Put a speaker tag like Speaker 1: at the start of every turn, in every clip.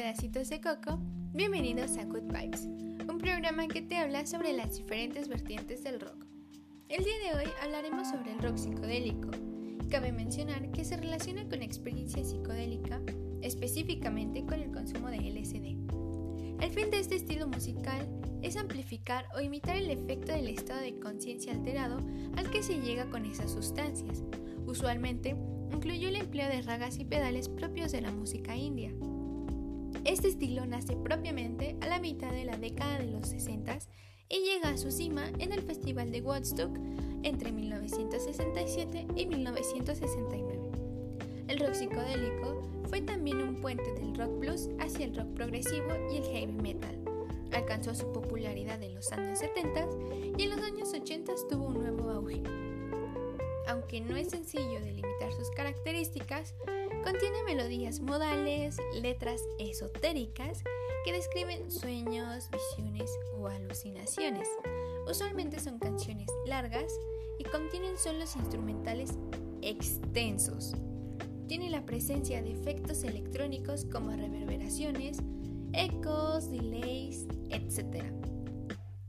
Speaker 1: pedacitos de coco, bienvenidos a Good Vibes, un programa que te habla sobre las diferentes vertientes del rock. El día de hoy hablaremos sobre el rock psicodélico. Cabe mencionar que se relaciona con experiencia psicodélica, específicamente con el consumo de LSD. El fin de este estilo musical es amplificar o imitar el efecto del estado de conciencia alterado al que se llega con esas sustancias. Usualmente incluyó el empleo de ragas y pedales propios de la música india. Este estilo nace propiamente a la mitad de la década de los 60 y llega a su cima en el Festival de Woodstock entre 1967 y 1969. El rock psicodélico fue también un puente del rock blues hacia el rock progresivo y el heavy metal. Alcanzó su popularidad en los años 70 y en los años 80 tuvo un nuevo auge aunque no es sencillo delimitar sus características, contiene melodías modales, letras esotéricas que describen sueños, visiones o alucinaciones. Usualmente son canciones largas y contienen solos instrumentales extensos. Tiene la presencia de efectos electrónicos como reverberaciones, ecos, delays, etc.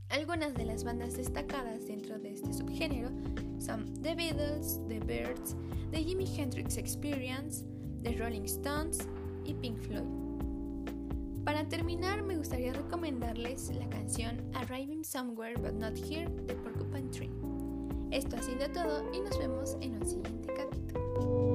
Speaker 1: Algunas de las bandas destacadas dentro de este subgénero son The Beatles, The Birds, The Jimi Hendrix Experience, The Rolling Stones y Pink Floyd. Para terminar, me gustaría recomendarles la canción Arriving Somewhere But Not Here de Porcupine Tree. Esto ha sido todo y nos vemos en un siguiente capítulo.